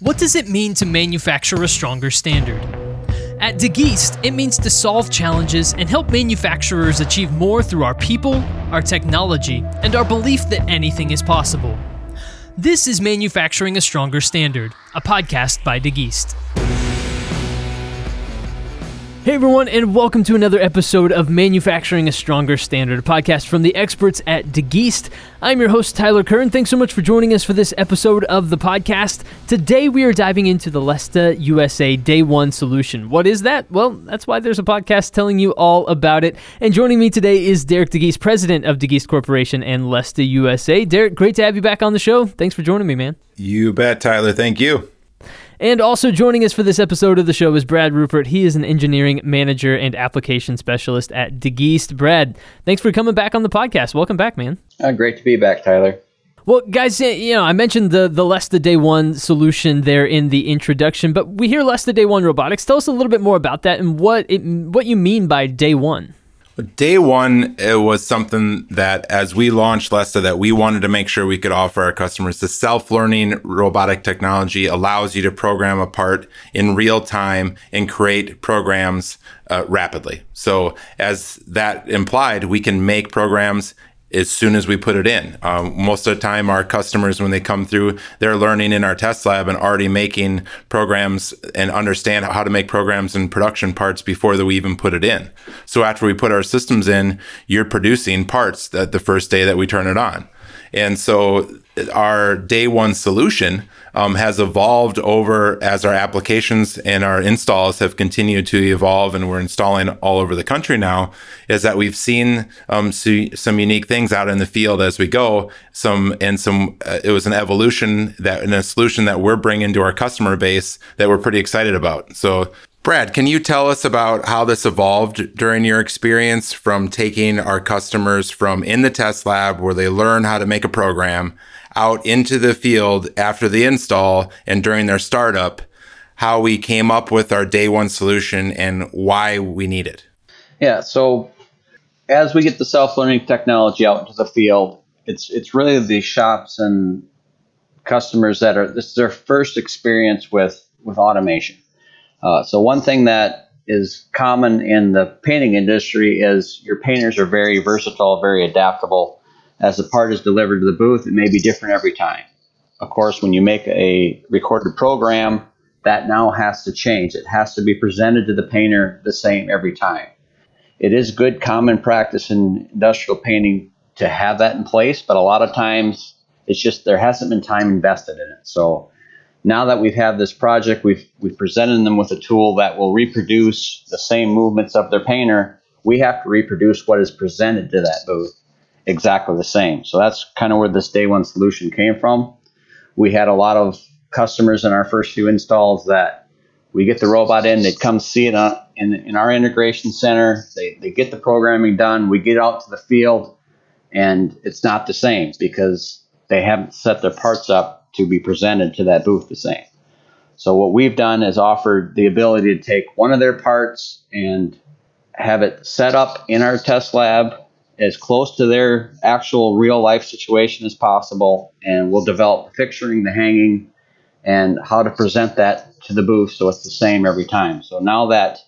What does it mean to manufacture a stronger standard? At DeGeest, it means to solve challenges and help manufacturers achieve more through our people, our technology, and our belief that anything is possible. This is Manufacturing a Stronger Standard, a podcast by DeGeest. Hey everyone, and welcome to another episode of Manufacturing a Stronger Standard, a podcast from the experts at DeGeest. I'm your host, Tyler Kern. Thanks so much for joining us for this episode of the podcast. Today we are diving into the Lesta USA Day One solution. What is that? Well, that's why there's a podcast telling you all about it. And joining me today is Derek DeGeest, president of DeGeest Corporation and Lesta USA. Derek, great to have you back on the show. Thanks for joining me, man. You bet, Tyler. Thank you. And also joining us for this episode of the show is Brad Ruppert. He is an engineering manager and application specialist at DeGeest. Brad, thanks for coming back on the podcast. Welcome back, man. Uh, great to be back, Tyler. Well, guys, you know, I mentioned the the Lesta Day One solution there in the introduction, but we hear Lesta Day One robotics. Tell us a little bit more about that and what it what you mean by Day One. Day one, it was something that as we launched Lesta, that we wanted to make sure we could offer our customers. The self-learning robotic technology allows you to program a part in real time and create programs uh, rapidly. So as that implied, we can make programs as soon as we put it in. Um, most of the time, our customers, when they come through, they're learning in our test lab and already making programs and understand how to make programs and production parts before that we even put it in. So after we put our systems in, you're producing parts that the first day that we turn it on. And so our day one solution um, has evolved over as our applications and our installs have continued to evolve and we're installing all over the country now is that we've seen um, some unique things out in the field as we go. Some and some uh, it was an evolution that and a solution that we're bringing to our customer base that we're pretty excited about. So Brad, can you tell us about how this evolved during your experience from taking our customers from in the test lab where they learn how to make a program out into the field after the install and during their startup, how we came up with our day one solution and why we need it. Yeah, so as we get the self-learning technology out into the field, it's it's really the shops and customers that are this is their first experience with with automation. Uh, so one thing that is common in the painting industry is your painters are very versatile, very adaptable as the part is delivered to the booth, it may be different every time. Of course, when you make a recorded program, that now has to change. It has to be presented to the painter the same every time. It is good common practice in industrial painting to have that in place, but a lot of times it's just there hasn't been time invested in it. So now that we've had this project, we've we've presented them with a tool that will reproduce the same movements of their painter. We have to reproduce what is presented to that booth exactly the same. So that's kind of where this day one solution came from. We had a lot of customers in our first few installs that we get the robot in, they'd come see it uh, in, in our integration center, they, they get the programming done, we get out to the field, and it's not the same because they haven't set their parts up to be presented to that booth the same. So what we've done is offered the ability to take one of their parts and have it set up in our test lab as close to their actual real life situation as possible, and we'll develop the fixturing, the hanging, and how to present that to the booth so it's the same every time. So now that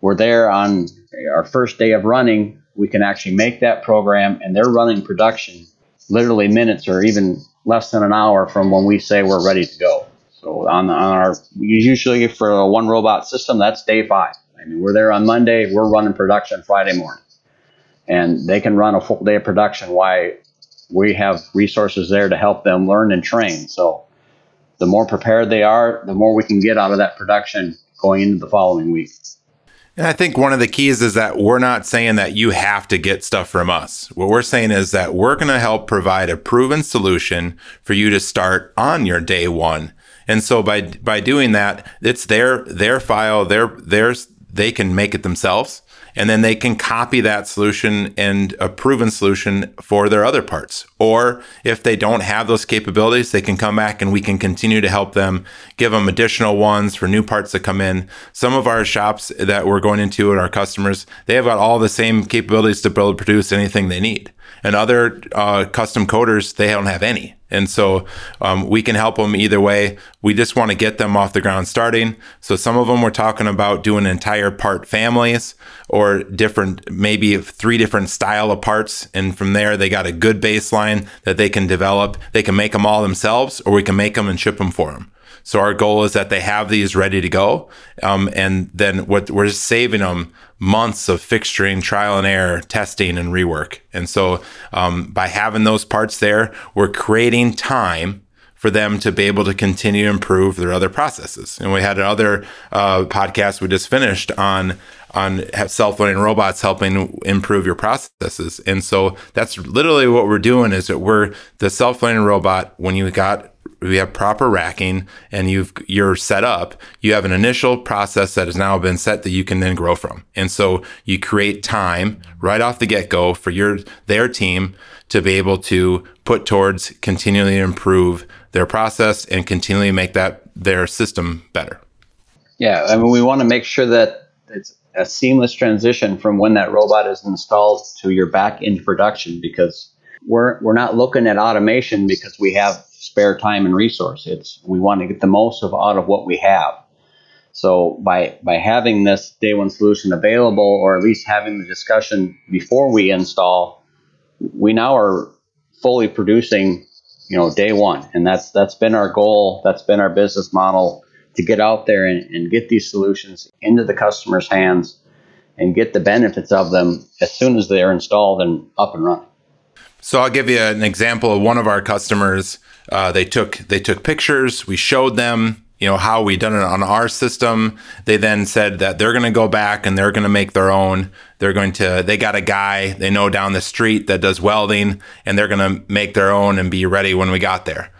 we're there on our first day of running, we can actually make that program, and they're running production literally minutes or even less than an hour from when we say we're ready to go. So on, on our usually for a one robot system, that's day five. I mean, we're there on Monday, we're running production Friday morning and they can run a full day of production. Why we have resources there to help them learn and train. So the more prepared they are, the more we can get out of that production going into the following week. And I think one of the keys is that we're not saying that you have to get stuff from us. What we're saying is that we're going to help provide a proven solution for you to start on your day one. And so by by doing that, it's their their file, their theirs they can make it themselves and then they can copy that solution and a proven solution for their other parts. Or if they don't have those capabilities, they can come back and we can continue to help them, give them additional ones for new parts that come in. Some of our shops that we're going into and our customers, they have got all the same capabilities to build, produce anything they need. And other uh, custom coaters, they don't have any. And so um, we can help them either way. We just want to get them off the ground starting. So some of them we're talking about doing entire part families or different, maybe three different style of parts. And from there, they got a good baseline that they can develop. They can make them all themselves or we can make them and ship them for them. So our goal is that they have these ready to go, um, and then what we're just saving them months of fixturing, trial and error, testing, and rework. And so um, by having those parts there, we're creating time for them to be able to continue to improve their other processes. And we had another uh, podcast we just finished on on self-learning robots helping improve your processes. And so that's literally what we're doing is that we're the self-learning robot when you got we have proper racking and you've you're set up you have an initial process that has now been set that you can then grow from. And so you create time right off the get-go for your their team to be able to put towards continually improve their process and continually make that their system better. Yeah i mean we want to make sure that it's a seamless transition from when that robot is installed to your back into production because we're we're not looking at automation because we have spare time and resource. It's we want to get the most of out of what we have. So by by having this day one solution available, or at least having the discussion before we install, we now are fully producing, you know, day one, and that's that's been our goal. That's been our business model to get out there and, and get these solutions into the customer's hands and get the benefits of them as soon as they're installed and up and running. So I'll give you an example of one of our customers. Uh, they took they took pictures. We showed them, you know, how we done it on our system. They then said that they're going to go back and they're going to make their own. They're going to. They got a guy they know down the street that does welding, and they're going to make their own and be ready when we got there.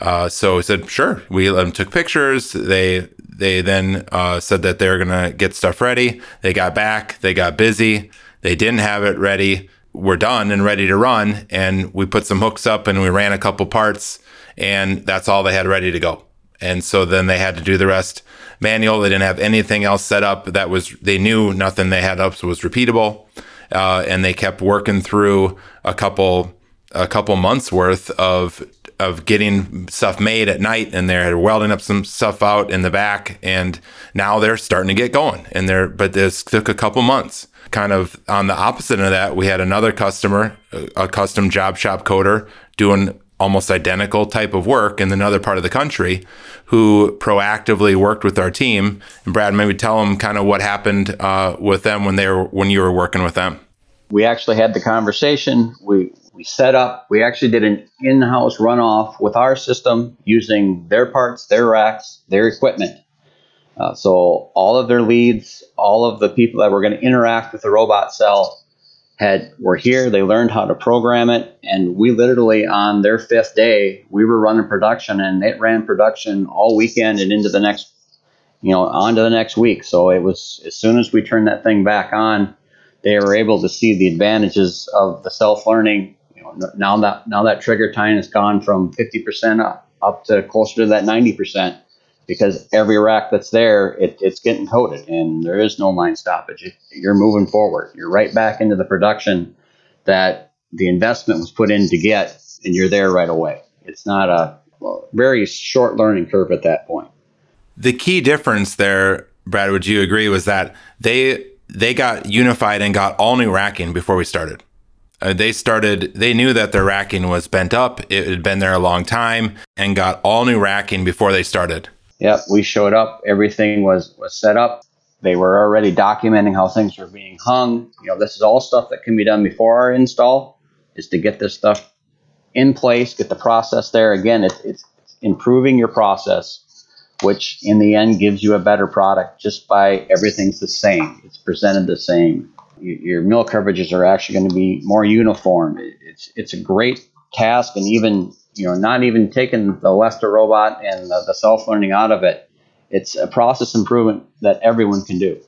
Uh, so we said, sure. We um, took pictures. They they then uh, said that they're going to get stuff ready. They got back. They got busy. They didn't have it ready we're done and ready to run. And we put some hooks up and we ran a couple parts, and that's all they had ready to go. And so then they had to do the rest manual. They didn't have anything else set up that was, they knew nothing they had up was repeatable. Uh, and they kept working through a couple, a couple months worth of, of getting stuff made at night and they're welding up some stuff out in the back. And now they're starting to get going and they're, but this took a couple months kind of on the opposite of that, we had another customer, a custom job shop coater, doing almost identical type of work in another part of the country who proactively worked with our team. And Brad, maybe tell them kind of what happened uh, with them when they were when you were working with them. We actually had the conversation. We we set up. We actually did an in-house runoff with our system using their parts, their racks, their equipment. Uh, so all of their leads, all of the people that were going to interact with the robot cell had were here. They learned how to program it, and we literally on their fifth day we were running production, and it ran production all weekend and into the next, you know, on to the next week. So it was as soon as we turned that thing back on, they were able to see the advantages of the self learning. Now that now that trigger time has gone from 50% up up to closer to that 90% because every rack that's there, it, it's getting coated and there is no line stoppage. You're moving forward. You're right back into the production that the investment was put in to get, and you're there right away. It's not a very short learning curve at that point. The key difference there, Brad, would you agree, was that they they got unified and got all new racking before we started. Uh, they started they knew that their racking was bent up it had been there a long time and got all new racking before they started Yep, we showed up. Everything was was set up. They were already documenting how things were being hung. You know, this is all stuff that can be done before our install. Is to get this stuff in place, get the process there. Again, it, it's improving your process, which in the end gives you a better product just by everything's the same. It's presented the same. Your mil coverages are actually going to be more uniform. It's it's a great task, and even you know, not even taking the Lesta robot and the, the self learning out of it. It's a process improvement that everyone can do.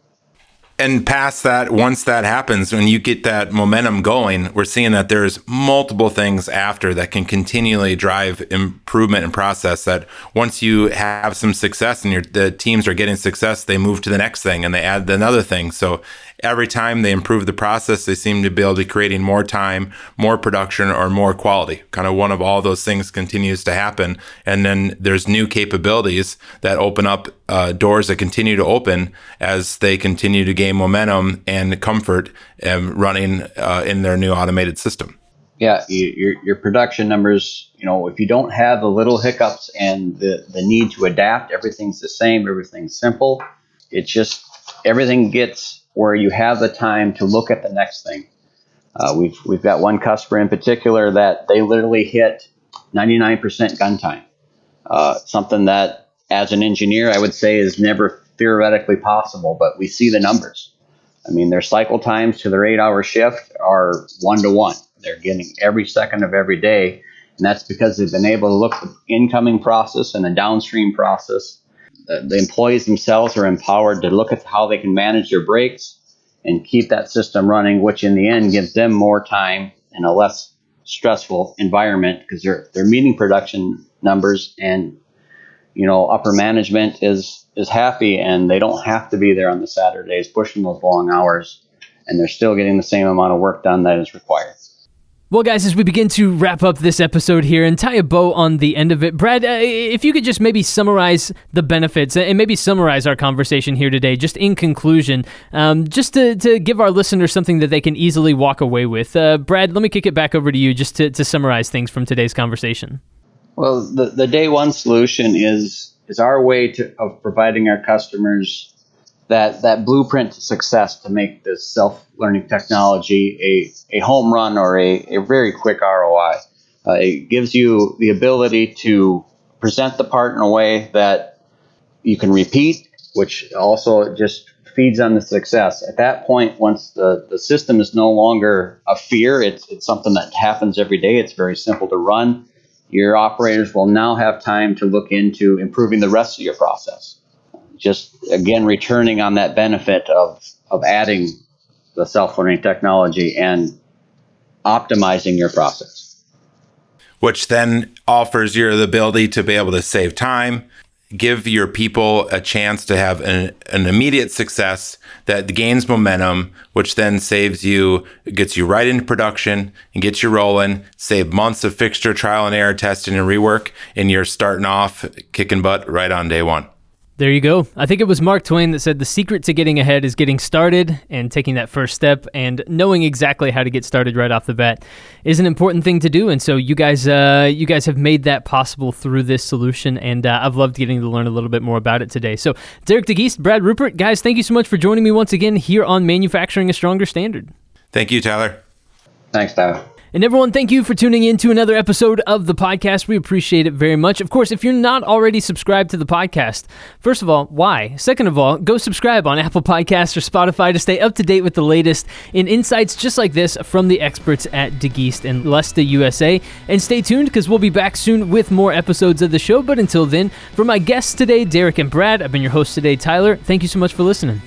and past that, once that happens, when you get that momentum going, we're seeing that there's multiple things after that can continually drive improvement in process. That once you have some success and your the teams are getting success, they move to the next thing and they add another thing. So every time they improve the process, they seem to be able to creating more time, more production, or more quality. Kind of one of all those things continues to happen, and then there's new capabilities that open up uh, doors that continue to open as they continue to gain momentum and comfort running uh, in their new automated system. Yeah, your, your production numbers, you know, if you don't have the little hiccups and the, the need to adapt, everything's the same, everything's simple. It's just everything gets where you have the time to look at the next thing. Uh, we've, we've got one customer in particular that they literally hit 99% gun time. Uh, something that, as an engineer, I would say is never theoretically possible, but we see the numbers. I mean, their cycle times to their eight hour shift are one to one. They're getting every second of every day. And that's because they've been able to look the incoming process and the downstream process. The, employees themselves are empowered to look at how they can manage their breaks and keep that system running, which in the end gives them more time and a less stressful environment because they're they're meeting production numbers and you know upper management is is happy and they don't have to be there on the Saturdays pushing those long hours and they're still getting the same amount of work done that is required. Well, guys, as we begin to wrap up this episode here and tie a bow on the end of it, Brad, uh, if you could just maybe summarize the benefits and maybe summarize our conversation here today, just in conclusion, um, just to, to give our listeners something that they can easily walk away with. Uh, Brad, let me kick it back over to you just to, to summarize things from today's conversation. Well, the, the day one solution is is our way to, of providing our customers that that blueprint to success to make this self learning technology a, a home run or a, a very quick ROI. Uh, it gives you the ability to present the part in a way that you can repeat, which also just feeds on the success. At that point, once the, the system is no longer a fear, it's, it's something that happens every day, it's very simple to run your operators will now have time to look into improving the rest of your process. Just again, returning on that benefit of, of adding the self learning technology and optimizing your process. Which then offers you the ability to be able to save time, give your people a chance to have an, an immediate success that gains momentum, which then saves you, gets you right into production and gets you rolling, save months of fixture trial and error testing and rework, and you're starting off kicking butt right on day one. There you go. I think it was Mark Twain that said the secret to getting ahead is getting started and taking that first step and knowing exactly how to get started right off the bat is an important thing to do. And so you guys, uh, you guys have made that possible through this solution, and uh, I've loved getting to learn a little bit more about it today. So Derek DeGeest, Brad Ruppert, guys, thank you so much for joining me once again here on Manufacturing a Stronger Standard. Thank you, Tyler. Thanks, Tyler. And everyone, thank you for tuning in to another episode of the podcast. We appreciate it very much. Of course, if you're not already subscribed to the podcast, first of all, why? Second of all, go subscribe on Apple Podcasts or Spotify to stay up to date with the latest in insights just like this from the experts at DeGeest and Lesta USA. And stay tuned because we'll be back soon with more episodes of the show. But until then, for my guests today, Derek and Brad, I've been your host today, Tyler. Thank you so much for listening.